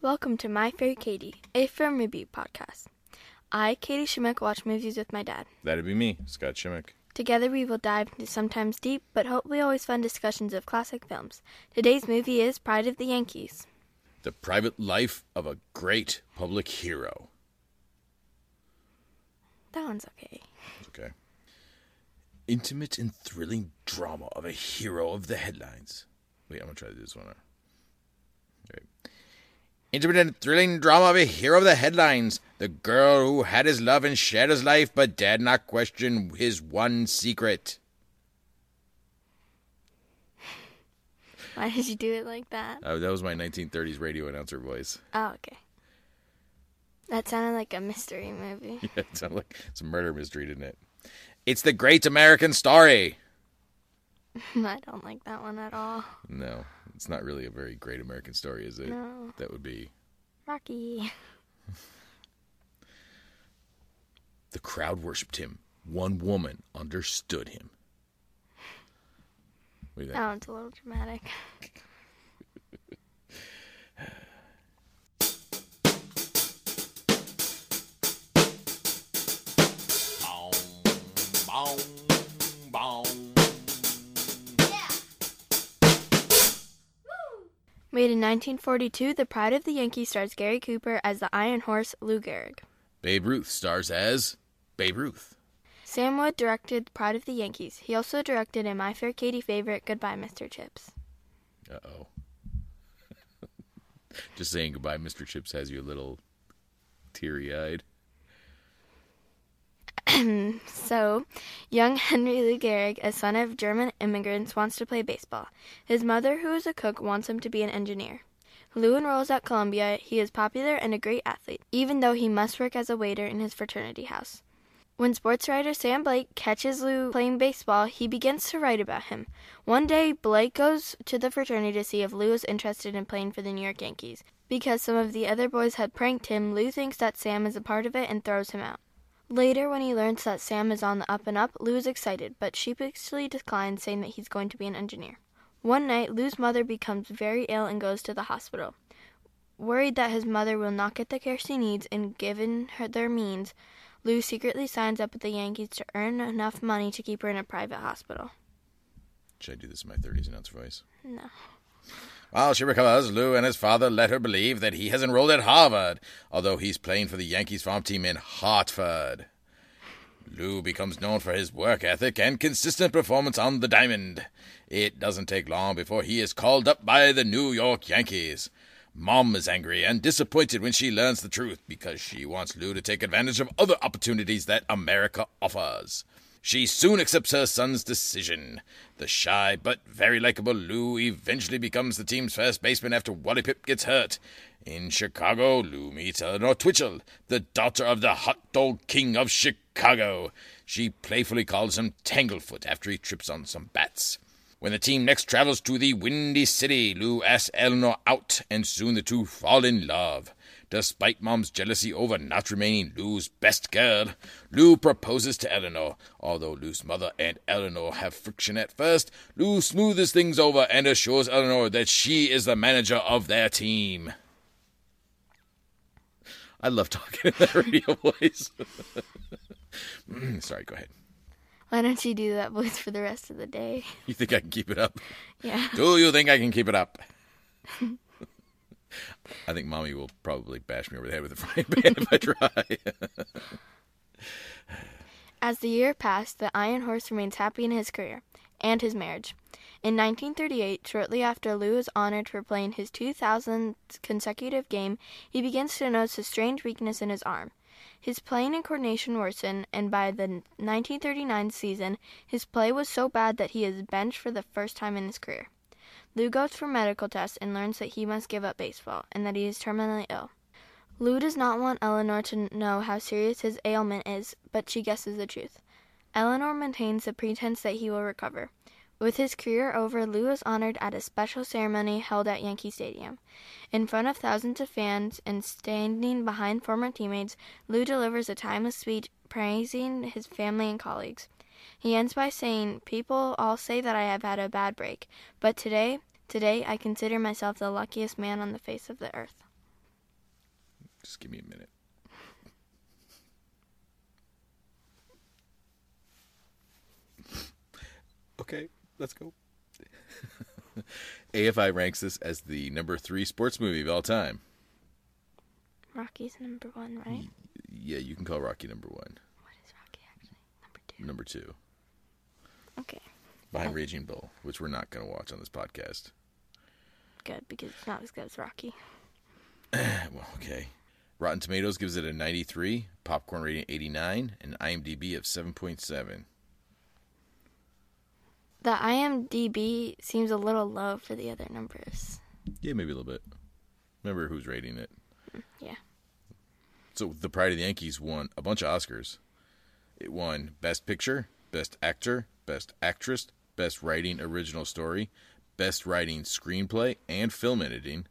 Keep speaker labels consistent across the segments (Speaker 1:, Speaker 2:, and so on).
Speaker 1: Welcome to My Fair Katie, a film review podcast. I, Katie Schmick, watch movies with my dad.
Speaker 2: That'd be me, Scott Shimmick.
Speaker 1: Together we will dive into sometimes deep but hopefully always fun discussions of classic films. Today's movie is Pride of the Yankees.
Speaker 2: The private life of a great public hero.
Speaker 1: That one's okay.
Speaker 2: Okay. Intimate and thrilling drama of a hero of the headlines. Wait, I'm gonna try to do this one. Intimate and thrilling drama of a hero of the headlines. The girl who had his love and shared his life, but dared not question his one secret.
Speaker 1: Why did you do it like that?
Speaker 2: Uh, that was my 1930s radio announcer voice.
Speaker 1: Oh, okay. That sounded like a mystery movie.
Speaker 2: Yeah, it sounded like it's a murder mystery, didn't it? It's the great American story.
Speaker 1: I don't like that one at all.
Speaker 2: No, it's not really a very great American story, is it?
Speaker 1: No.
Speaker 2: That would be.
Speaker 1: Rocky.
Speaker 2: The crowd worshipped him. One woman understood him. What do you think?
Speaker 1: That one's a little dramatic. Made in 1942, The Pride of the Yankees stars Gary Cooper as the Iron Horse Lou Gehrig.
Speaker 2: Babe Ruth stars as Babe Ruth.
Speaker 1: Sam Wood directed Pride of the Yankees. He also directed a My Fair Katie favorite, Goodbye, Mr. Chips.
Speaker 2: Uh oh. Just saying goodbye, Mr. Chips has you a little teary eyed.
Speaker 1: So, young Henry Lou Gehrig, a son of German immigrants, wants to play baseball. His mother, who is a cook, wants him to be an engineer. Lou enrolls at Columbia. He is popular and a great athlete, even though he must work as a waiter in his fraternity house. When sports writer Sam Blake catches Lou playing baseball, he begins to write about him. One day, Blake goes to the fraternity to see if Lou is interested in playing for the New York Yankees. Because some of the other boys had pranked him, Lou thinks that Sam is a part of it and throws him out. Later, when he learns that Sam is on the up and up, Lou is excited, but sheepishly declines, saying that he's going to be an engineer. One night, Lou's mother becomes very ill and goes to the hospital. Worried that his mother will not get the care she needs, and given her their means, Lou secretly signs up with the Yankees to earn enough money to keep her in a private hospital.
Speaker 2: Should I do this in my 30s and announcer voice?
Speaker 1: No.
Speaker 2: While she recovers, Lou and his father let her believe that he has enrolled at Harvard, although he's playing for the Yankees farm team in Hartford. Lou becomes known for his work ethic and consistent performance on the diamond. It doesn't take long before he is called up by the New York Yankees. Mom is angry and disappointed when she learns the truth because she wants Lou to take advantage of other opportunities that America offers. She soon accepts her son's decision. The shy but very likable Lou eventually becomes the team's first baseman after Wally Pipp gets hurt. In Chicago, Lou meets Eleanor Twitchell, the daughter of the hot dog king of Chicago. She playfully calls him Tanglefoot after he trips on some bats. When the team next travels to the Windy City, Lou asks Eleanor out, and soon the two fall in love. Despite Mom's jealousy over not remaining Lou's best girl, Lou proposes to Eleanor. Although Lou's mother and Eleanor have friction at first, Lou smooths things over and assures Eleanor that she is the manager of their team. I love talking in that radio voice. Mm, Sorry, go ahead.
Speaker 1: Why don't you do that voice for the rest of the day?
Speaker 2: You think I can keep it up?
Speaker 1: Yeah.
Speaker 2: Do you think I can keep it up? I think mommy will probably bash me over the head with a frying pan if I try.
Speaker 1: As the year passed, the Iron Horse remains happy in his career and his marriage. In 1938, shortly after Lou is honored for playing his 2000th consecutive game, he begins to notice a strange weakness in his arm. His playing and coordination worsened, and by the 1939 season, his play was so bad that he is benched for the first time in his career. Lou goes for medical tests and learns that he must give up baseball and that he is terminally ill. Lou does not want Eleanor to know how serious his ailment is, but she guesses the truth. Eleanor maintains the pretense that he will recover. With his career over, Lou is honored at a special ceremony held at Yankee Stadium. In front of thousands of fans and standing behind former teammates, Lou delivers a timeless speech praising his family and colleagues. He ends by saying, People all say that I have had a bad break, but today, today I consider myself the luckiest man on the face of the earth.
Speaker 2: Just give me a minute. okay, let's go. AFI ranks this as the number three sports movie of all time.
Speaker 1: Rocky's number one, right?
Speaker 2: Yeah, you can call Rocky number one.
Speaker 1: What is Rocky actually? Number two. Okay,
Speaker 2: behind Raging Bull, which we're not going to watch on this podcast.
Speaker 1: good because it's not as good as Rocky.
Speaker 2: Well, okay. Rotten Tomatoes gives it a 93, popcorn rating 89, and IMDb of 7.7.
Speaker 1: The IMDb seems a little low for the other numbers.
Speaker 2: Yeah, maybe a little bit. Remember who's rating it.
Speaker 1: Mm, yeah.
Speaker 2: So, The Pride of the Yankees won a bunch of Oscars. It won Best Picture, Best Actor, Best Actress, Best Writing Original Story, Best Writing Screenplay, and Film Editing.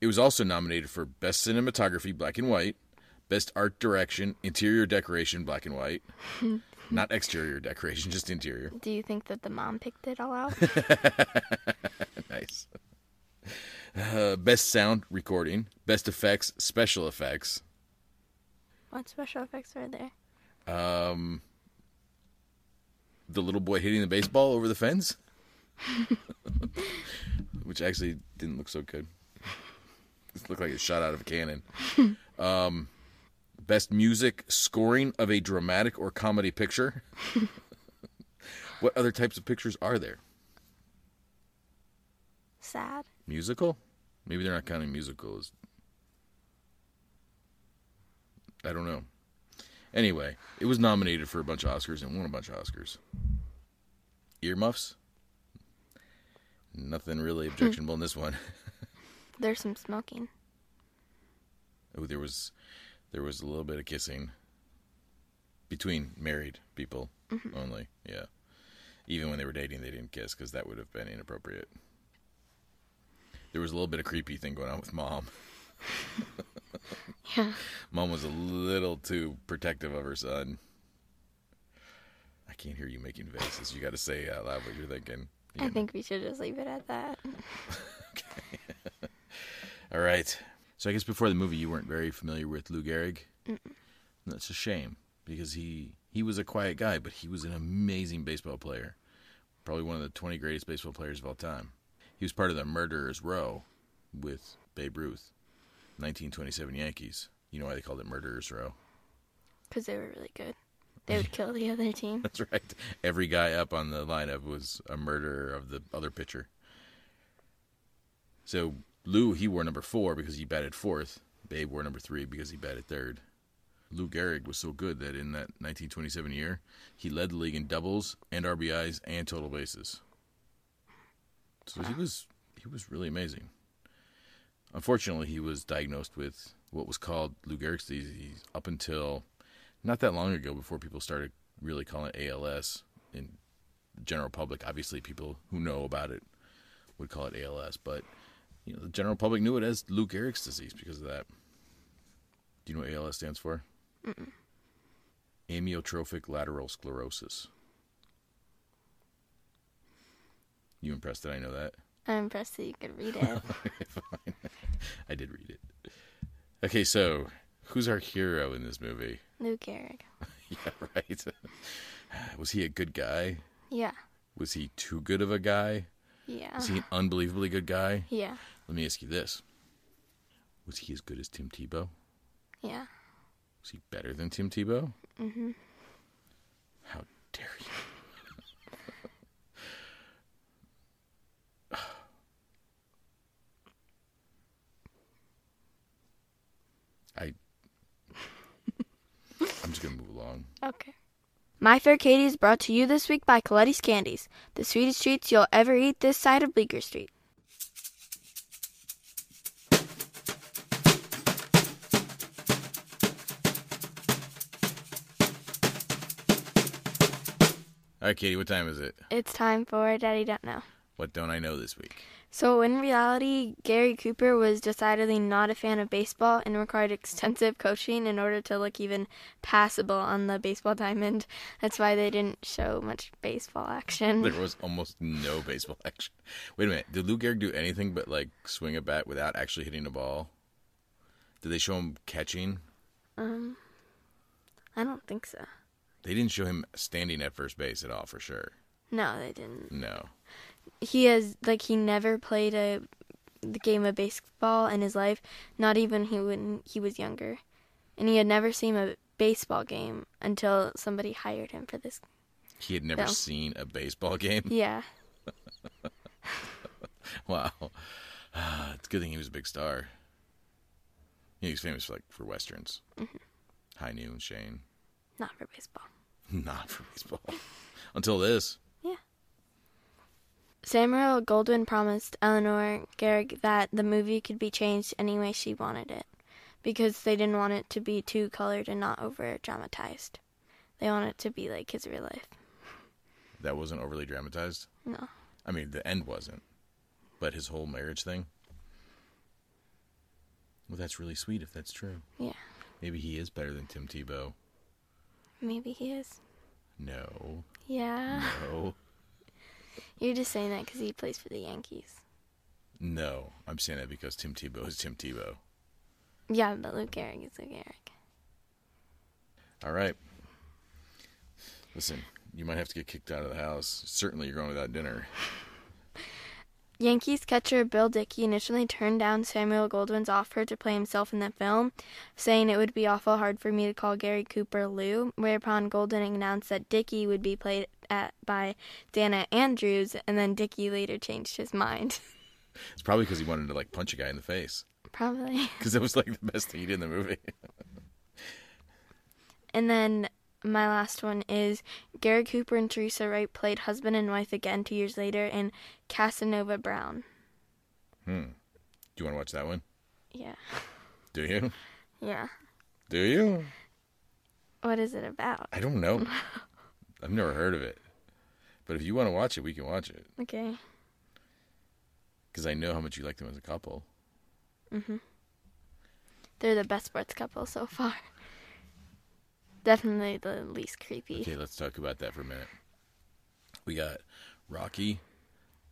Speaker 2: It was also nominated for Best Cinematography, Black and White, Best Art Direction, Interior Decoration, Black and White. Not exterior decoration, just interior.
Speaker 1: Do you think that the mom picked it all out?
Speaker 2: nice. Uh, best Sound Recording, Best Effects, Special Effects.
Speaker 1: what special effects are there?
Speaker 2: Um, the little boy hitting the baseball over the fence, which actually didn't look so good. It looked like it shot out of a cannon. Um, best music scoring of a dramatic or comedy picture. what other types of pictures are there?
Speaker 1: Sad.
Speaker 2: Musical? Maybe they're not counting musicals. I don't know. Anyway, it was nominated for a bunch of Oscars and won a bunch of Oscars. Earmuffs? Nothing really hmm. objectionable in this one.
Speaker 1: There's some smoking.
Speaker 2: Oh, there was there was a little bit of kissing between married people mm-hmm. only. Yeah. Even when they were dating, they didn't kiss because that would have been inappropriate. There was a little bit of creepy thing going on with mom.
Speaker 1: Yeah.
Speaker 2: Mom was a little too protective of her son. I can't hear you making faces. You got to say out loud what you're thinking. You
Speaker 1: I
Speaker 2: got-
Speaker 1: think we should just leave it at that. okay.
Speaker 2: All right. So I guess before the movie, you weren't very familiar with Lou Gehrig. That's a shame because he he was a quiet guy, but he was an amazing baseball player. Probably one of the 20 greatest baseball players of all time. He was part of the Murderers Row with Babe Ruth, 1927 Yankees. You know why they called it Murderers Row?
Speaker 1: Because they were really good. They would kill the other team.
Speaker 2: That's right. Every guy up on the lineup was a murderer of the other pitcher. So Lou, he wore number four because he batted fourth. Babe wore number three because he batted third. Lou Gehrig was so good that in that 1927 year, he led the league in doubles and RBIs and total bases. So he was he was really amazing. Unfortunately, he was diagnosed with what was called Lou Gehrig's disease up until not that long ago before people started really calling it ALS in the general public. Obviously, people who know about it would call it ALS, but you know the general public knew it as Lou Gehrig's disease because of that. Do you know what ALS stands for? Amyotrophic lateral sclerosis. You impressed that I know that?
Speaker 1: I'm impressed that you could read it.
Speaker 2: Fine. I did read it. Okay, so who's our hero in this movie?
Speaker 1: Lou Gehrig.
Speaker 2: Yeah, right. Was he a good guy?
Speaker 1: Yeah.
Speaker 2: Was he too good of a guy?
Speaker 1: Yeah.
Speaker 2: Was he an unbelievably good guy?
Speaker 1: Yeah.
Speaker 2: Let me ask you this. Was he as good as Tim Tebow?
Speaker 1: Yeah.
Speaker 2: Was he better than Tim Tebow?
Speaker 1: Mm Mhm.
Speaker 2: How dare you? I I'm just gonna move along.
Speaker 1: Okay. My Fair Katie is brought to you this week by Coletti's Candies, the sweetest treats you'll ever eat this side of Bleecker Street.
Speaker 2: All right, Katie, what time is it?
Speaker 1: It's time for Daddy Don't Know.
Speaker 2: What don't I know this week?
Speaker 1: So, in reality, Gary Cooper was decidedly not a fan of baseball and required extensive coaching in order to look even passable on the baseball diamond. That's why they didn't show much baseball action.
Speaker 2: There was almost no baseball action. Wait a minute. Did Lou Gehrig do anything but like swing a bat without actually hitting a ball? Did they show him catching?
Speaker 1: Um, I don't think so.
Speaker 2: They didn't show him standing at first base at all, for sure.
Speaker 1: No, they didn't.
Speaker 2: No.
Speaker 1: He has like he never played a the game of baseball in his life, not even he when he was younger, and he had never seen a baseball game until somebody hired him for this.
Speaker 2: He had never seen a baseball game.
Speaker 1: Yeah,
Speaker 2: Wow. it's a good thing he was a big star. Yeah, he's famous for like for westerns.
Speaker 1: Mm-hmm.
Speaker 2: High Noon, Shane.
Speaker 1: not for baseball.
Speaker 2: Not for baseball. Until this.
Speaker 1: Samuel Goldwyn promised Eleanor Gehrig that the movie could be changed any way she wanted it, because they didn't want it to be too colored and not over dramatized. They want it to be like his real life.
Speaker 2: That wasn't overly dramatized.
Speaker 1: No.
Speaker 2: I mean, the end wasn't. But his whole marriage thing. Well, that's really sweet if that's true.
Speaker 1: Yeah.
Speaker 2: Maybe he is better than Tim Tebow.
Speaker 1: Maybe he is.
Speaker 2: No.
Speaker 1: Yeah.
Speaker 2: No.
Speaker 1: You're just saying that because he plays for the Yankees.
Speaker 2: No. I'm saying that because Tim Tebow is Tim Tebow.
Speaker 1: Yeah, but Lou Gehrig is Lou Gehrig.
Speaker 2: All right. Listen, you might have to get kicked out of the house. Certainly, you're going without dinner.
Speaker 1: Yankees catcher Bill Dickey initially turned down Samuel Goldwyn's offer to play himself in the film, saying it would be awful hard for me to call Gary Cooper Lou, whereupon Goldwyn announced that Dickey would be played at, by Dana Andrews, and then Dickey later changed his mind.
Speaker 2: It's probably because he wanted to like punch a guy in the face.
Speaker 1: Probably.
Speaker 2: Because it was like the best thing he did in the movie.
Speaker 1: And then my last one is Gary Cooper and Teresa Wright played husband and wife again two years later in Casanova Brown.
Speaker 2: hmm. Do you want to watch that one?
Speaker 1: Yeah.
Speaker 2: Do you?
Speaker 1: Yeah.
Speaker 2: Do you?
Speaker 1: What is it about?
Speaker 2: I don't know. I've never heard of it. But if you want to watch it, we can watch it.
Speaker 1: Okay.
Speaker 2: Because I know how much you like them as a couple. Mhm.
Speaker 1: They're the best sports couple so far. Definitely the least creepy.
Speaker 2: Okay, let's talk about that for a minute. We got Rocky,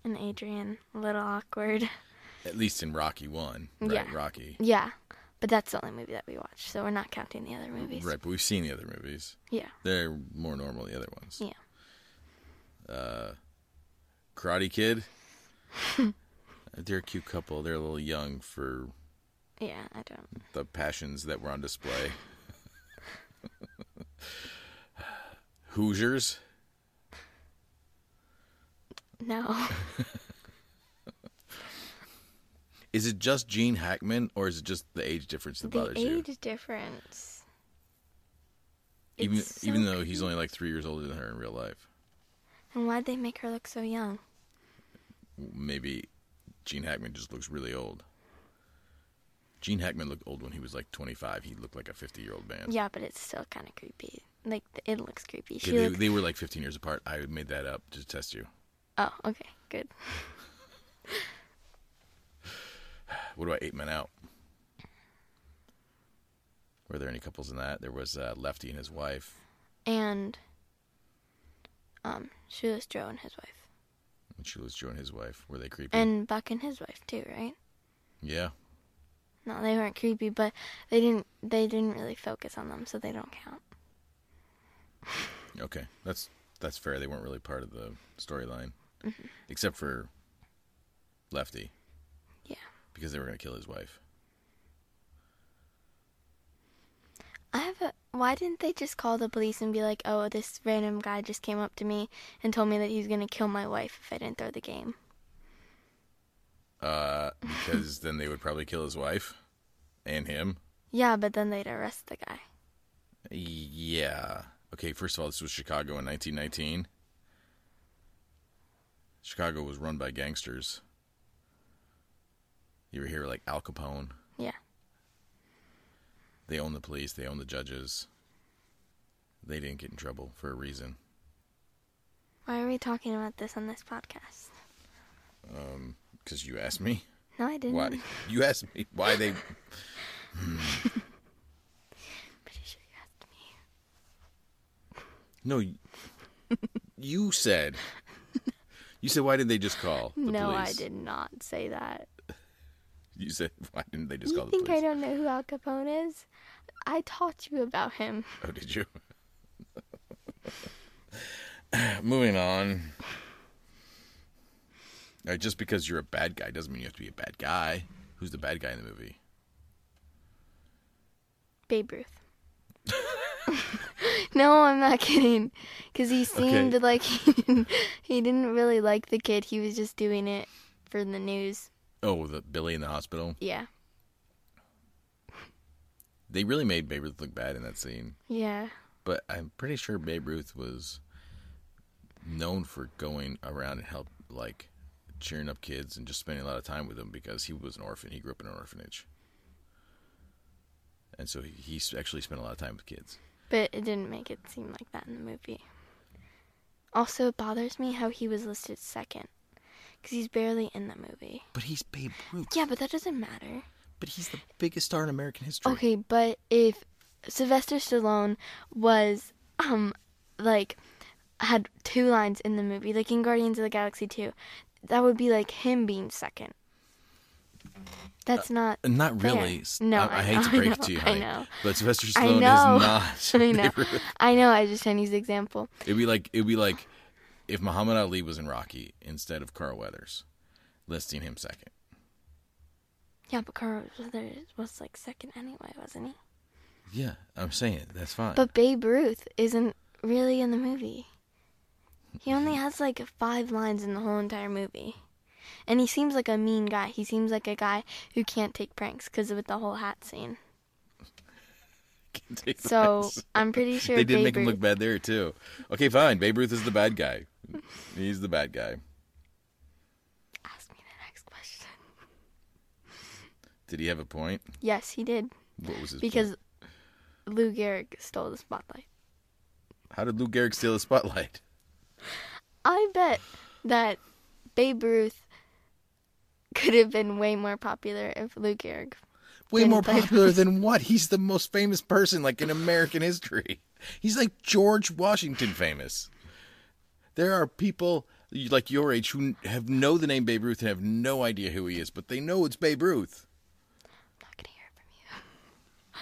Speaker 1: And Adrian, a little awkward.
Speaker 2: at least in Rocky 1. Right,
Speaker 1: Yeah.
Speaker 2: Rocky.
Speaker 1: Yeah, but that's the only movie that we watched, so we're not counting the other movies.
Speaker 2: Right, but we've seen the other movies.
Speaker 1: Yeah.
Speaker 2: They're more normal, the other ones.
Speaker 1: Yeah.
Speaker 2: Uh, Karate Kid. They're a cute couple. They're a little young for
Speaker 1: Yeah, I don't.
Speaker 2: the passions that were on display. Hoosiers.
Speaker 1: No.
Speaker 2: Is it just Gene Hackman, or is it just the age difference that
Speaker 1: the
Speaker 2: bothers you?
Speaker 1: age difference.
Speaker 2: Even
Speaker 1: so
Speaker 2: even though he's only like three years older than her in real life.
Speaker 1: And why'd they make her look so young?
Speaker 2: Maybe Gene Hackman just looks really old. Gene Hackman looked old when he was like 25. He looked like a 50 year old man.
Speaker 1: Yeah, but it's still kind of creepy. Like, it looks creepy. She
Speaker 2: they,
Speaker 1: looks...
Speaker 2: they were like 15 years apart. I made that up to test you.
Speaker 1: Oh, okay, good.
Speaker 2: What about Eight Men Out? Were there any couples in that? There was uh, Lefty and his wife.
Speaker 1: And, um, Shoeless Joe and his wife.
Speaker 2: And Shoeless Joe and his wife. Were they creepy?
Speaker 1: And Buck and his wife, too, right?
Speaker 2: yeah.
Speaker 1: No, they weren't creepy, but they didn't they didn't really focus on them, so they don't count.
Speaker 2: Okay. That's that's fair. They weren't really part of the storyline,
Speaker 1: Mm-hmm.
Speaker 2: except for Lefty. Because they were going to kill his wife.
Speaker 1: I have a why didn't they just call the police and be like, "Oh, this random guy just came up to me and told me that he was going to kill my wife if I didn't throw the game."
Speaker 2: Uh, because then they would probably kill his wife and him.
Speaker 1: Yeah, but then they'd arrest the guy.
Speaker 2: Yeah. Okay, first of all, this was Chicago in 1919. Chicago was run by gangsters. You were here like Al Capone.
Speaker 1: Yeah.
Speaker 2: They own the police, they own the judges. They didn't get in trouble for a reason.
Speaker 1: Why are we talking about this on this podcast?
Speaker 2: Um, Because you asked me.
Speaker 1: No, I didn't.
Speaker 2: Why? You asked me why they.
Speaker 1: Pretty sure you asked me.
Speaker 2: No, you said. You said, why didn't they just call the
Speaker 1: no,
Speaker 2: police?
Speaker 1: I did not say that.
Speaker 2: You said why didn't they just
Speaker 1: You
Speaker 2: call the police?
Speaker 1: You think I don't know who Al Capone is? I taught you about him.
Speaker 2: Oh, did you? Moving on. Right, just because you're a bad guy doesn't mean you have to be a bad guy. Who's the bad guy in the movie?
Speaker 1: Babe Ruth. no, I'm not kidding. Because he seemed
Speaker 2: Okay.
Speaker 1: like he didn't, he didn't really like the kid. He was just doing it for the news.
Speaker 2: Oh, the Billy in the hospital.
Speaker 1: Yeah.
Speaker 2: They really made Babe Ruth look bad in that scene.
Speaker 1: Yeah.
Speaker 2: But I'm pretty sure Babe Ruth was known for going around and help like cheering up kids and just spending a lot of time with them because he was an orphan. He grew up in an orphanage. And so he, he actually spent a lot of time with kids.
Speaker 1: But it didn't make it seem like that in the movie. Also, it bothers me how he was listed second. Because he's barely in the movie.
Speaker 2: But he's Babe Ruth.
Speaker 1: Yeah, but that doesn't matter.
Speaker 2: But he's the biggest star in American history.
Speaker 1: Okay, but if Sylvester Stallone was um like had two lines in the movie, like in Guardians of the Galaxy 2, that would be like him being second. That's not
Speaker 2: Uh, Not really. S-
Speaker 1: No,
Speaker 2: I, I
Speaker 1: I
Speaker 2: hate to break
Speaker 1: I
Speaker 2: it to you,
Speaker 1: know, I know.
Speaker 2: But Sylvester
Speaker 1: I
Speaker 2: Stallone
Speaker 1: know.
Speaker 2: is not
Speaker 1: I know. I know, I just trying to use the example.
Speaker 2: It'd be like it'd be like if Muhammad Ali was in Rocky instead of Carl Weathers, listing him second.
Speaker 1: Yeah, but Carl Weathers was like second anyway, wasn't he?
Speaker 2: Yeah, I'm saying that's fine.
Speaker 1: But Babe Ruth isn't really in the movie. He only mm-hmm. has like five lines in the whole entire movie. And he seems like a mean guy. He seems like a guy who can't take pranks because with the whole hat scene.
Speaker 2: Take
Speaker 1: So. I'm pretty sure
Speaker 2: they did
Speaker 1: Babe
Speaker 2: make him
Speaker 1: Ruth.
Speaker 2: look bad there too. Okay, fine. Babe Ruth is the bad guy. He's the bad guy.
Speaker 1: Ask me the next question.
Speaker 2: Did he have a point?
Speaker 1: Yes, he did
Speaker 2: What was his
Speaker 1: because
Speaker 2: point?
Speaker 1: Lou Gehrig stole the spotlight.
Speaker 2: How did Lou Gehrig steal the spotlight?
Speaker 1: I bet that Babe Ruth could have been way more popular if Lou Gehrig.
Speaker 2: Way more
Speaker 1: play-
Speaker 2: popular than what? He's the most famous person like in American history. He's like George Washington famous. There are people like your age who have know the name Babe Ruth and have no idea who he is, but they know it's Babe Ruth.
Speaker 1: I'm not gonna hear it from you.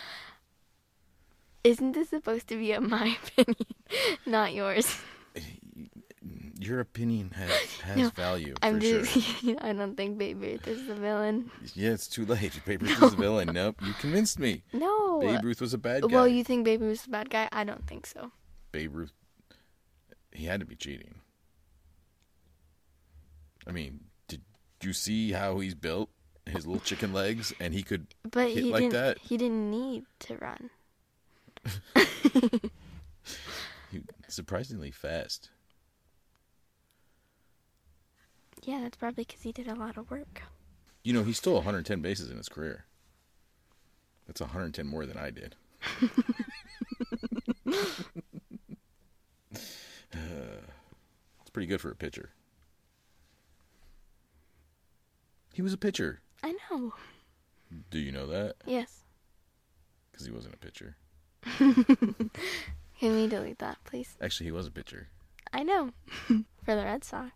Speaker 1: Isn't this supposed to be a my opinion, not yours?
Speaker 2: Your opinion has has
Speaker 1: No,
Speaker 2: value
Speaker 1: I'm just.
Speaker 2: sure.
Speaker 1: I don't think Babe Ruth is the villain.
Speaker 2: Yeah, it's too late. Babe Ruth is the villain. Nope, you convinced me.
Speaker 1: No.
Speaker 2: Babe Ruth was a bad guy.
Speaker 1: Well, you think Babe Ruth's a bad guy? I don't think so.
Speaker 2: Babe Ruth, he had to be cheating. I mean, did you see how he's built? His little chicken legs, and he could
Speaker 1: But
Speaker 2: hit
Speaker 1: he
Speaker 2: like
Speaker 1: didn't.
Speaker 2: that.
Speaker 1: He didn't need to run.
Speaker 2: He, surprisingly fast.
Speaker 1: Yeah, that's probably because he did a lot of work.
Speaker 2: You know, he stole 110 bases in his career. That's 110 more than I did. it's pretty good for a pitcher. He was a pitcher.
Speaker 1: I know.
Speaker 2: Do you know that?
Speaker 1: Yes.
Speaker 2: Because he wasn't a pitcher.
Speaker 1: Can we delete that, please?
Speaker 2: Actually, he was a pitcher.
Speaker 1: I know. For the Red Sox.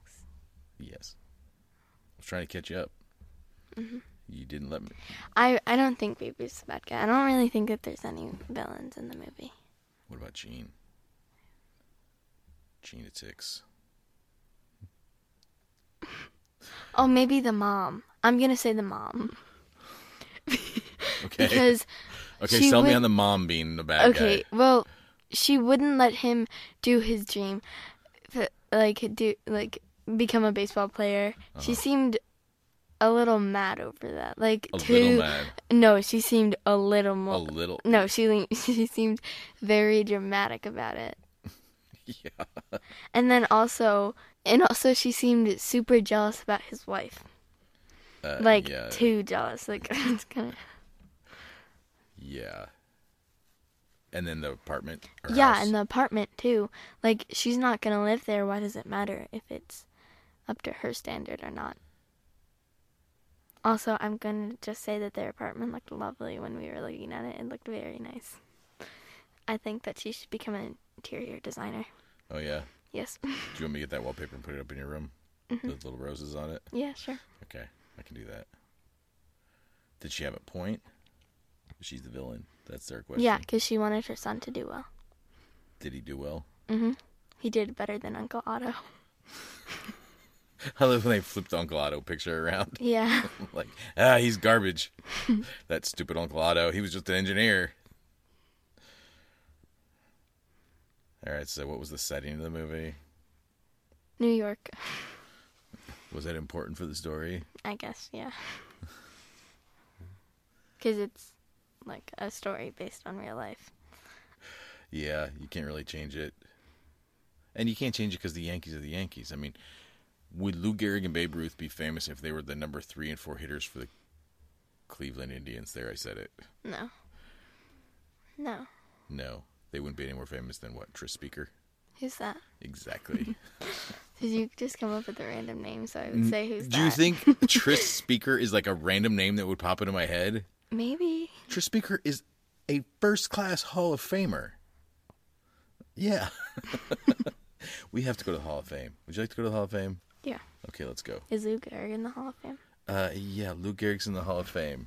Speaker 2: Yes. I was trying to catch you up. Mm-hmm. You didn't let me.
Speaker 1: I I don't think Babe Ruth's a bad guy. I don't really think that there's any villains in the movie.
Speaker 2: What about Gene? Gene at six.
Speaker 1: Oh, maybe the mom. I'm gonna say the mom
Speaker 2: Okay.
Speaker 1: because
Speaker 2: okay,
Speaker 1: she
Speaker 2: sell me on the mom being the bad
Speaker 1: okay,
Speaker 2: guy.
Speaker 1: well, she wouldn't let him do his dream, like do like become a baseball player. She
Speaker 2: Uh-huh.
Speaker 1: seemed a little mad over that. Like
Speaker 2: A
Speaker 1: too.
Speaker 2: little mad.
Speaker 1: No, she seemed a little more.
Speaker 2: A little.
Speaker 1: No, she le- she seemed very dramatic about it.
Speaker 2: Yeah.
Speaker 1: And then also, and also, she seemed super jealous about his wife.
Speaker 2: Uh,
Speaker 1: Like
Speaker 2: yeah.
Speaker 1: too jealous. Like it's kind of.
Speaker 2: Yeah. And then the apartment.
Speaker 1: Yeah,
Speaker 2: house.
Speaker 1: and the apartment too. Like she's not gonna live there. Why does it matter if it's up to her standard or not? Also, I'm gonna just say that their apartment looked lovely when we were looking at it. It looked very nice. I think that she should become an interior designer.
Speaker 2: Oh yeah.
Speaker 1: Yes.
Speaker 2: Do you want me to get that wallpaper and put it up in your room?
Speaker 1: Mm-hmm.
Speaker 2: With little roses on it.
Speaker 1: yeah, sure.
Speaker 2: Okay, I can do that. Did she have a point? She's the villain. That's their question.
Speaker 1: Yeah, because she wanted her son to do well.
Speaker 2: Did he do well?
Speaker 1: Mm-hmm. He did better than Uncle Otto.
Speaker 2: I love when they flipped the Uncle Otto picture around.
Speaker 1: Yeah.
Speaker 2: like, ah, he's garbage. that stupid Uncle Otto. He was just an engineer. All right, so what was the setting of the movie?
Speaker 1: New York,
Speaker 2: Was that important for the story?
Speaker 1: I guess, yeah. Because it's like a story based on real life.
Speaker 2: Yeah, you can't really change it. And you can't change it because the Yankees are the Yankees. I mean, would Lou Gehrig and Babe Ruth be famous if they were the number three and four hitters for the Cleveland Indians? There, I said it.
Speaker 1: No. No.
Speaker 2: No, they wouldn't be any more famous than what? Tris Speaker?
Speaker 1: Who's that?
Speaker 2: Exactly.
Speaker 1: Did you just come up with a random name so I would say who's
Speaker 2: Do
Speaker 1: that?
Speaker 2: you think Tris Speaker is like a random name that would pop into my head?
Speaker 1: Maybe.
Speaker 2: Tris Speaker is a first class Hall of Famer. Yeah. we have to go to the Hall of Fame. Would you like to go to the Hall of Fame?
Speaker 1: Yeah.
Speaker 2: Okay, let's go.
Speaker 1: Is Lou Gehrig in the Hall of Fame?
Speaker 2: Uh, yeah, Lou Gehrig's in the Hall of Fame.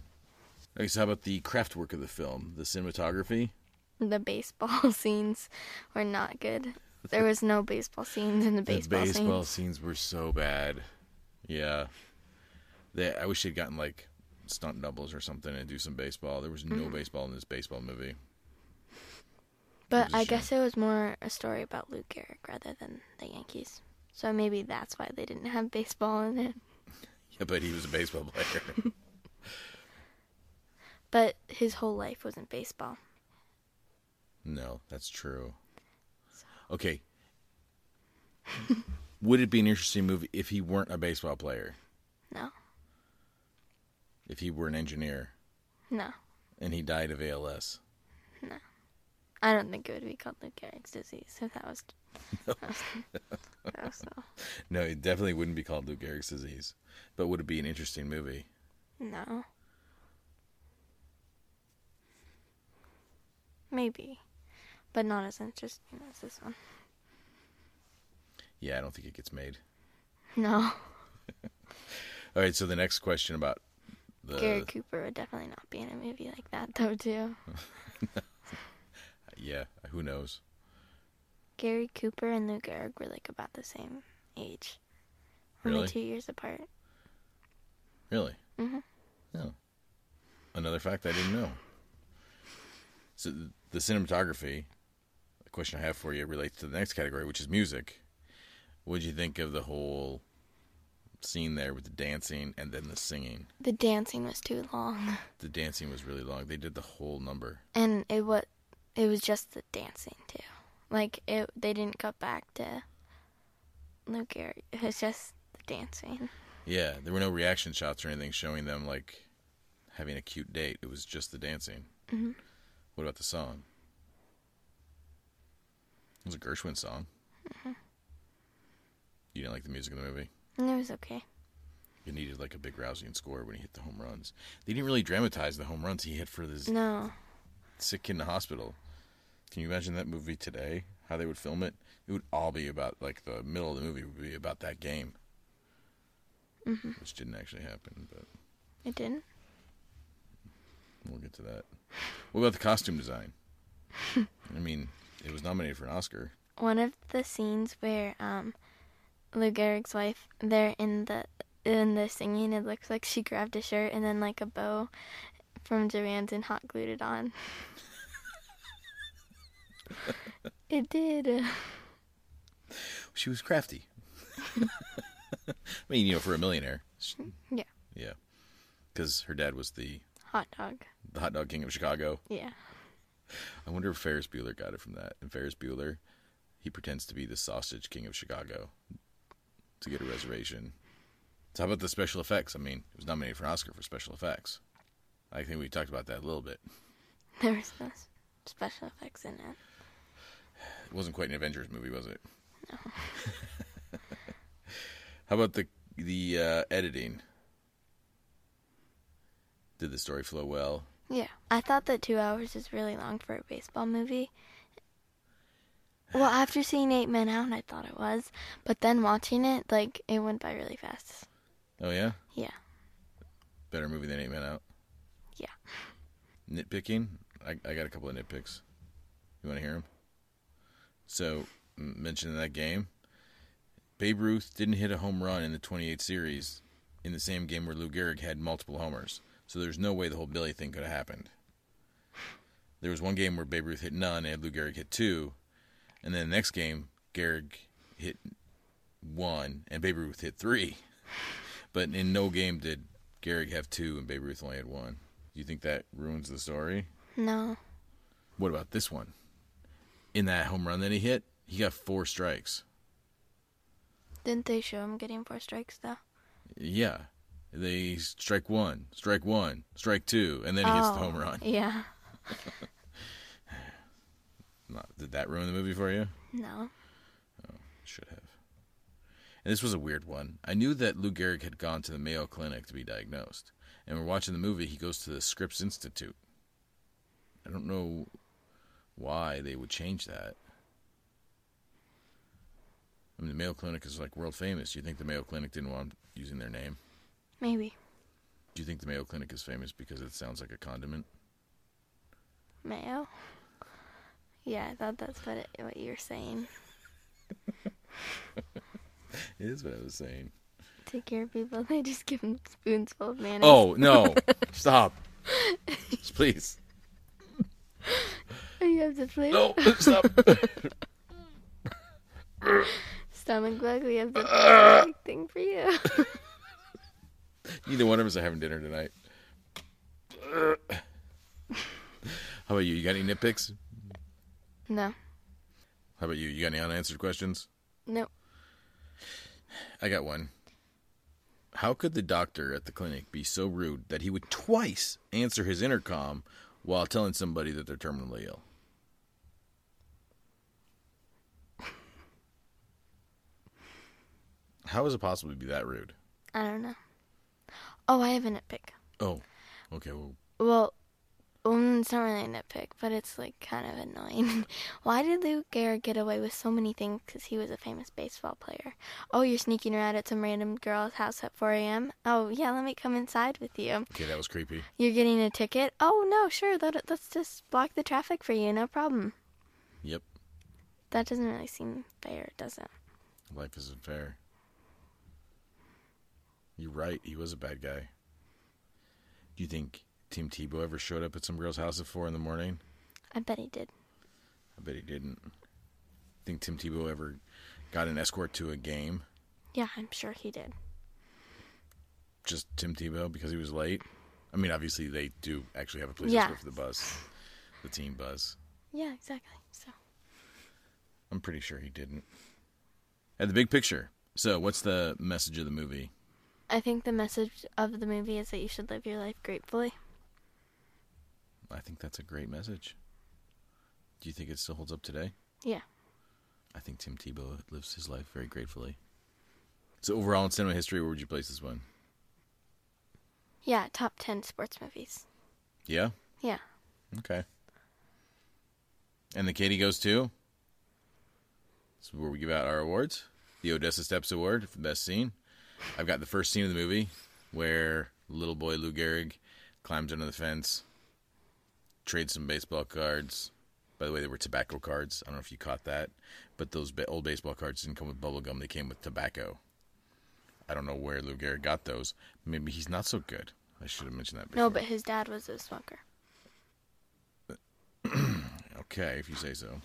Speaker 2: Okay, so how about the craft work of the film? The cinematography?
Speaker 1: The baseball scenes were not good. There was no baseball scenes in the baseball,
Speaker 2: the baseball
Speaker 1: scenes.
Speaker 2: scenes were so bad. Yeah. They, I wish they'd gotten like stunt doubles or something and do some baseball. There was no
Speaker 1: Mm-hmm.
Speaker 2: baseball in this baseball movie.
Speaker 1: But I
Speaker 2: shame.
Speaker 1: guess it was more a story about Lou Gehrig rather than the Yankees. So maybe that's why they didn't have baseball in it.
Speaker 2: Yeah, but he was a baseball player.
Speaker 1: But his whole life wasn't baseball.
Speaker 2: No, that's true. Okay. Would it be an interesting movie if he weren't a baseball player?
Speaker 1: No.
Speaker 2: If he were an engineer
Speaker 1: No.
Speaker 2: and he died of ALS? No.
Speaker 1: I don't think it would be called Lou Gehrig's disease if that was. That was, that was so.
Speaker 2: No, it definitely wouldn't be called Lou Gehrig's disease. But would it be an interesting movie?
Speaker 1: No. Maybe. But not as interesting as this one.
Speaker 2: Yeah, I don't think it gets made.
Speaker 1: No.
Speaker 2: All right, so the next question about the
Speaker 1: Gary Cooper would definitely not be in a movie like that, though, too.
Speaker 2: yeah, who knows?
Speaker 1: Gary Cooper and Lou Gehrig were like about the same age.
Speaker 2: Really?
Speaker 1: Only two years apart.
Speaker 2: Really?
Speaker 1: Mm Mhm.
Speaker 2: Oh. Another fact I didn't know. So the cinematography, question I have for you relates to the next category, which is music. What did you think of the whole scene there with the dancing and then the singing?
Speaker 1: The dancing was too long.
Speaker 2: The dancing was really long. They did the whole number.
Speaker 1: And it was, it was just the dancing, too. Like, it, they didn't cut back to Lou Gehrig. It was just the dancing.
Speaker 2: Yeah, there were no reaction shots or anything showing them like having a cute date. It was just the dancing.
Speaker 1: Mhm.
Speaker 2: What about the song? It was a Gershwin song. You didn't like the music of the movie?
Speaker 1: It was okay.
Speaker 2: It needed like a big rousing score when he hit the home runs. They didn't really dramatize the home runs he hit for this
Speaker 1: No.
Speaker 2: sick kid in the hospital. Can you imagine that movie today? How they would film it? It would all be about like the middle of the movie would be about that game,
Speaker 1: hmm
Speaker 2: which didn't actually happen. But
Speaker 1: It didn't?
Speaker 2: we'll get to that. What about the costume design? I mean, it was nominated for an Oscar.
Speaker 1: One of the scenes where um, Lou Gehrig's wife, they're in the in the singing, it looks like she grabbed a shirt and then like a bow from Joanne's and hot glued it on. it did.
Speaker 2: She was crafty. I mean, you know, for a millionaire.
Speaker 1: Yeah.
Speaker 2: Yeah. Because her dad was the
Speaker 1: Hot dog.
Speaker 2: the hot dog king of Chicago.
Speaker 1: Yeah.
Speaker 2: I wonder if Ferris Bueller got it from that. And Ferris Bueller, he pretends to be the sausage king of Chicago to get a reservation. So how about the special effects? I mean, it was nominated for an Oscar for special effects. I think we talked about that a little bit.
Speaker 1: There was no special effects in it.
Speaker 2: It wasn't quite an Avengers movie, was it? No. how about the the uh, editing? Did the story flow well?
Speaker 1: Yeah. I thought that two hours is really long for a baseball movie. Well, after seeing Eight Men Out, I thought it was. But then watching it, like, it went by really fast.
Speaker 2: Oh yeah,
Speaker 1: Yeah.
Speaker 2: better movie than Eight Men Out.
Speaker 1: Yeah.
Speaker 2: Nitpicking. I, I got a couple of nitpicks. You want to hear them? So, mentioning that game, Babe Ruth didn't hit a home run in the 28 series in the same game where Lou Gehrig had multiple homers. So there's no way the whole Billy thing could have happened. There was one game where Babe Ruth hit none and Lou Gehrig hit two, and then the next game Gehrig hit one and Babe Ruth hit three. But in no game did Gehrig have two and Babe Ruth only had one. Do you think that ruins the story?
Speaker 1: No.
Speaker 2: What about this one? In that home run that he hit, he got four strikes.
Speaker 1: Didn't they show him getting four strikes though?
Speaker 2: Yeah. They strike one, strike one, strike two, and then he hits the
Speaker 1: Oh,
Speaker 2: home run.
Speaker 1: Yeah.
Speaker 2: Not- Did that ruin the movie for you?
Speaker 1: No.
Speaker 2: Oh, should have. And this was a weird one. I knew that Lou Gehrig had gone to the Mayo Clinic to be diagnosed. And we're watching the movie, he goes to the Scripps Institute. I don't know why they would change that. I mean, the Mayo Clinic is like world famous. Do you think the Mayo Clinic didn't want using their name?
Speaker 1: Maybe.
Speaker 2: Do you think the Mayo Clinic is famous because it sounds like a condiment?
Speaker 1: Mayo. Yeah, I thought that's what it, what you were saying.
Speaker 2: It is what I was saying.
Speaker 1: Take care of people. They just give them spoons full of mayonnaise.
Speaker 2: Oh, no. Stop. Please.
Speaker 1: Oh, you have to play.
Speaker 2: No, stop.
Speaker 1: Stomach bug. We have the perfect thing for you.
Speaker 2: Neither one of us are having dinner tonight. How about you? You got any nitpicks?
Speaker 1: no.
Speaker 2: How about you? You got any unanswered questions?
Speaker 1: No.
Speaker 2: I got one. How could the doctor at the clinic be so rude that he would twice answer his intercom while telling somebody that they're terminally ill? How is it possible to be that rude?
Speaker 1: I don't know. Oh, I have a nitpick.
Speaker 2: Oh, okay. Well,
Speaker 1: Well, um, it's not really a nitpick, but it's like kind of annoying. Why did Lou Gehrig get away with so many things? Because he was a famous baseball player. Oh, you're sneaking around at some random girl's house at 4 a.m. Oh, yeah, let me come inside with you.
Speaker 2: okay, that was creepy.
Speaker 1: You're getting a ticket. Oh no, sure. Let let's just block the traffic for you. No problem.
Speaker 2: Yep,
Speaker 1: That doesn't really seem fair, does it?
Speaker 2: life isn't fair. You're right. He was a bad guy. Do you think Tim Tebow ever showed up at some girl's house at four in the morning?
Speaker 1: I bet he did.
Speaker 2: I bet he didn't. Think Tim Tebow ever got an escort to a game?
Speaker 1: Yeah, I'm sure he did.
Speaker 2: Just Tim Tebow because he was late? I mean, obviously they do actually have a place
Speaker 1: Yeah.
Speaker 2: to go for the bus, the team bus.
Speaker 1: Yeah, exactly. So
Speaker 2: I'm pretty sure he didn't. At the big picture. So, what's the message of the movie?
Speaker 1: I think the message of the movie is that you should live your life gratefully.
Speaker 2: I think that's a great message. Do you think it still holds up today?
Speaker 1: Yeah.
Speaker 2: I think Tim Tebow lives his life very gratefully. So, overall in cinema history, where would you place this one?
Speaker 1: Yeah, top 10 sports movies.
Speaker 2: Yeah?
Speaker 1: Yeah.
Speaker 2: Okay. And the Katie goes to? This is where we give out our awards. The Odessa Steps Award for the best scene. I've got the first scene of the movie where little boy Lou Gehrig climbs under the fence, trades some baseball cards. By the way, they were tobacco cards. I don't know if you caught that, but those old baseball cards didn't come with bubble gum; they came with tobacco. I don't know where Lou Gehrig got those. Maybe he's not so good. I should have mentioned that before.
Speaker 1: No, but his dad was a smoker.
Speaker 2: Okay, if you say so.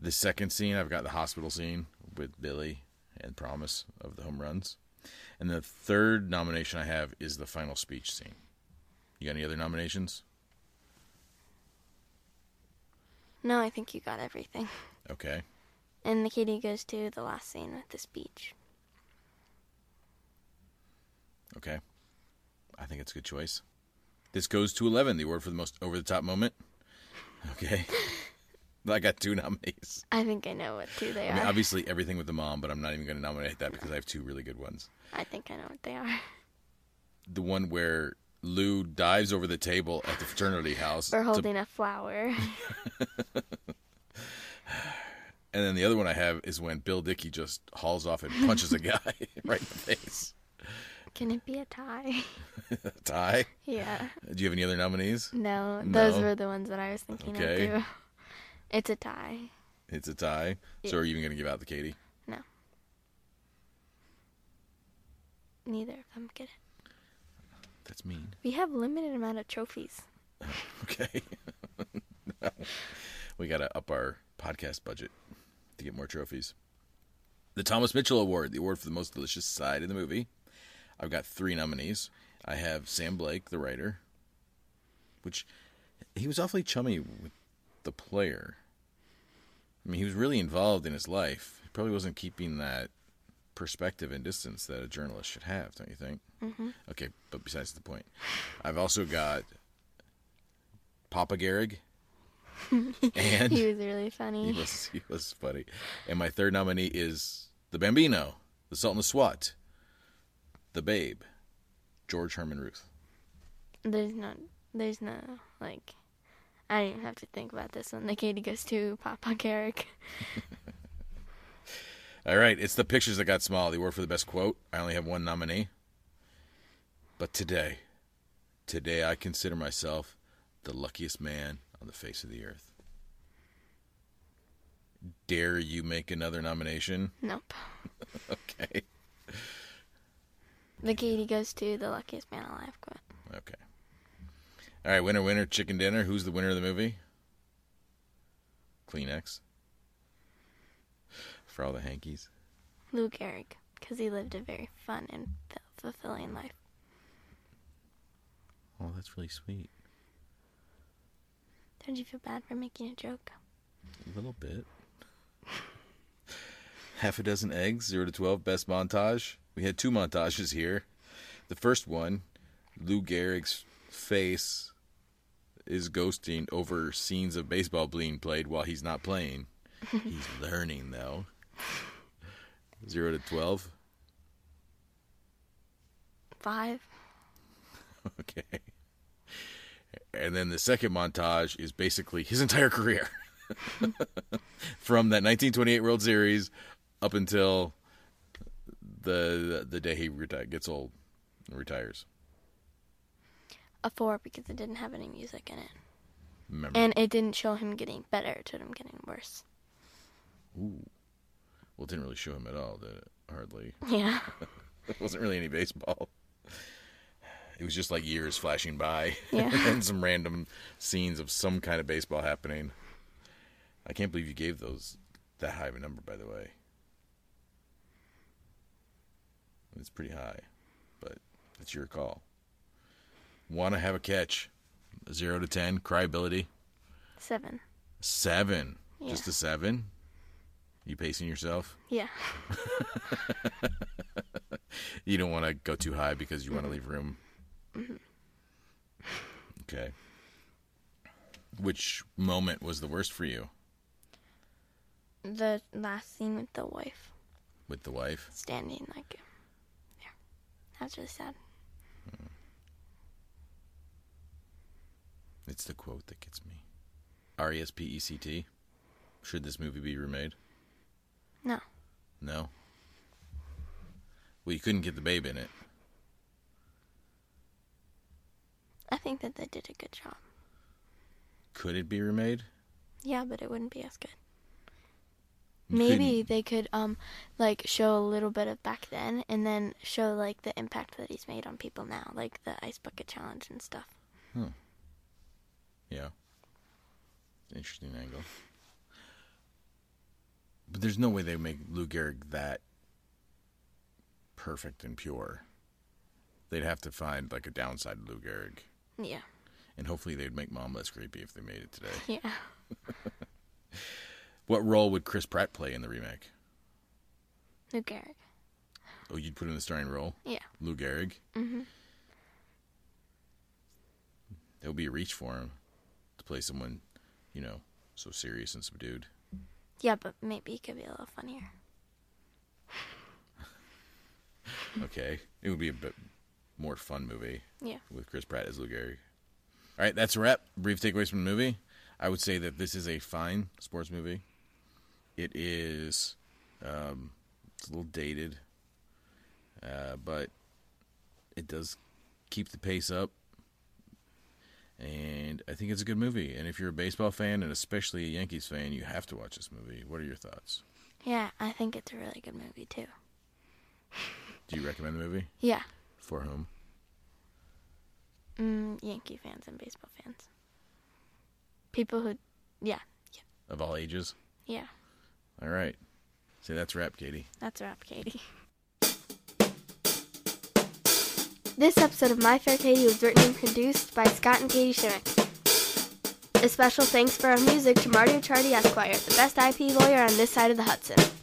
Speaker 2: The second scene, I've got the hospital scene with Billy and Promise of the home runs. And the third nomination I have is the final speech scene. You got any other nominations?
Speaker 1: No, I think you got everything.
Speaker 2: Okay.
Speaker 1: And the Katie goes to the last scene with the speech.
Speaker 2: Okay. I think it's a good choice. This goes to 11, the award for the most over the top moment. Okay. I got two nominees.
Speaker 1: I think I know what two they
Speaker 2: I mean,
Speaker 1: are.
Speaker 2: obviously everything with the mom, but I'm not even going to nominate that because I have two really good ones.
Speaker 1: I think I know what they are.
Speaker 2: The one where Lou dives over the table at the fraternity house.
Speaker 1: Or
Speaker 2: to-
Speaker 1: holding a flower.
Speaker 2: and then the other one I have is when Bill Dickey just hauls off and punches a guy right in the face.
Speaker 1: Can it be a tie?
Speaker 2: Tie?
Speaker 1: yeah.
Speaker 2: Do you have any other nominees?
Speaker 1: No, those
Speaker 2: No.
Speaker 1: were the ones that I was thinking
Speaker 2: Okay.
Speaker 1: of too. It's a tie.
Speaker 2: It's a tie. So
Speaker 1: Yeah.
Speaker 2: are you even going to give out the Katie? No.
Speaker 1: Neither of them get it.
Speaker 2: That's mean.
Speaker 1: We have limited amount of trophies.
Speaker 2: Okay. we got to up our podcast budget to get more trophies. The Thomas Mitchell Award, the award for the most delicious side in the movie. I've got three nominees. I have Sam Blake, the writer, which he was awfully chummy with the player. I mean, he was really involved in his life. He probably wasn't keeping that perspective and distance that a journalist should have, don't you think?
Speaker 1: hmm
Speaker 2: Okay, but besides the point, I've also got Papa Gehrig, and
Speaker 1: He was really funny.
Speaker 2: he was he was funny. And my third nominee is the Bambino, the Sultan of SWAT, the Babe, George Herman Ruth.
Speaker 1: There's no, there's no like. I didn't even have to think about this one. The Katie goes to Papa Gehrig.
Speaker 2: All right, it's the pictures that got small. The award for the best quote. I only have one nominee. But today, today I consider myself the luckiest man on the face of the earth. Dare you make another nomination?
Speaker 1: Nope.
Speaker 2: Okay.
Speaker 1: The Katie goes to the luckiest man alive quote.
Speaker 2: Okay. All right, winner, winner, chicken dinner. Who's the winner of the movie? Kleenex. For all the hankies.
Speaker 1: Lou Gehrig, because he lived a very fun and f- fulfilling life.
Speaker 2: Oh, that's really sweet.
Speaker 1: Don't you feel bad for making a joke?
Speaker 2: A little bit. Half a dozen eggs, 0 to 12, best montage. We had two montages here. The first one, Lou Gehrig's face is ghosting over scenes of baseball being played while he's not playing. he's learning, though. 0 to 12.
Speaker 1: Five.
Speaker 2: Okay. And then the second montage is basically his entire career. From that 1928 World Series up until the the day he reti- gets old and retires.
Speaker 1: A four because it didn't have any music in it.
Speaker 2: Remember?
Speaker 1: And it didn't show him getting better, it showed him getting worse.
Speaker 2: Ooh. Well, it didn't really show him at all, did it? Hardly.
Speaker 1: Yeah.
Speaker 2: It wasn't really any baseball. It was just like years flashing by
Speaker 1: Yeah.
Speaker 2: and some random scenes of some kind of baseball happening. I can't believe you gave those that high of a number, by the way. It's pretty high, but it's your call. Want to have a catch? Zero to ten, cryability.
Speaker 1: Seven.
Speaker 2: Seven.
Speaker 1: Yeah.
Speaker 2: Just a seven? You pacing yourself?
Speaker 1: Yeah.
Speaker 2: You don't want to go too high because you want to leave room. Mm-hmm. Okay. Which moment was the worst for you
Speaker 1: The last scene with the wife
Speaker 2: with the wife?
Speaker 1: standing like yeah. That's really sad.
Speaker 2: It's the quote that gets me. R E S P E C T. Should this movie be remade?
Speaker 1: No.
Speaker 2: No. Well, you couldn't get the babe in it.
Speaker 1: I think that they did a good job.
Speaker 2: Could it be remade?
Speaker 1: Yeah, but it wouldn't be as good.
Speaker 2: You
Speaker 1: Maybe
Speaker 2: couldn't-
Speaker 1: they could um like show a little bit of back then and then show like the impact that he's made on people now, like the ice bucket challenge and stuff.
Speaker 2: Yeah. Interesting angle. But there's no way they would make Lou Gehrig that perfect and pure. They'd have to find like a downside to Lou Gehrig.
Speaker 1: Yeah.
Speaker 2: And hopefully they'd make mom less creepy if they made it today.
Speaker 1: Yeah.
Speaker 2: What role would Chris Pratt play in the remake?
Speaker 1: Lou Gehrig.
Speaker 2: Oh, you'd put him in the starring role?
Speaker 1: Yeah.
Speaker 2: Lou Gehrig?
Speaker 1: hmm
Speaker 2: That would be a reach for him to play someone, you know, so serious and subdued.
Speaker 1: Yeah, but maybe it could be a little funnier.
Speaker 2: Okay. It would be a bit more fun movie.
Speaker 1: Yeah.
Speaker 2: with Chris Pratt as Lou Gehrig. All right, that's a wrap. Brief takeaways from the movie. I would say that this is a fine sports movie. It is, um, it's a little dated, uh, but it does keep the pace up. And I think it's a good movie. And if you're a baseball fan and especially a Yankees fan, you have to watch this movie. What are your thoughts?
Speaker 1: Yeah, I think it's a really good movie too.
Speaker 2: Do you recommend the movie?
Speaker 1: Yeah.
Speaker 2: For whom?
Speaker 1: Mm, Yankee fans and baseball fans. People who, yeah, yeah.
Speaker 2: Of all ages?
Speaker 1: yeah.
Speaker 2: All right. Say that's wrap, Katie.
Speaker 1: That's a wrap, Katie. This episode of My Fair Katie was written and produced by Scott and Katie Shimmick. A special thanks for our music to Marty Chardy Esquire, the best IP lawyer on this side of the Hudson.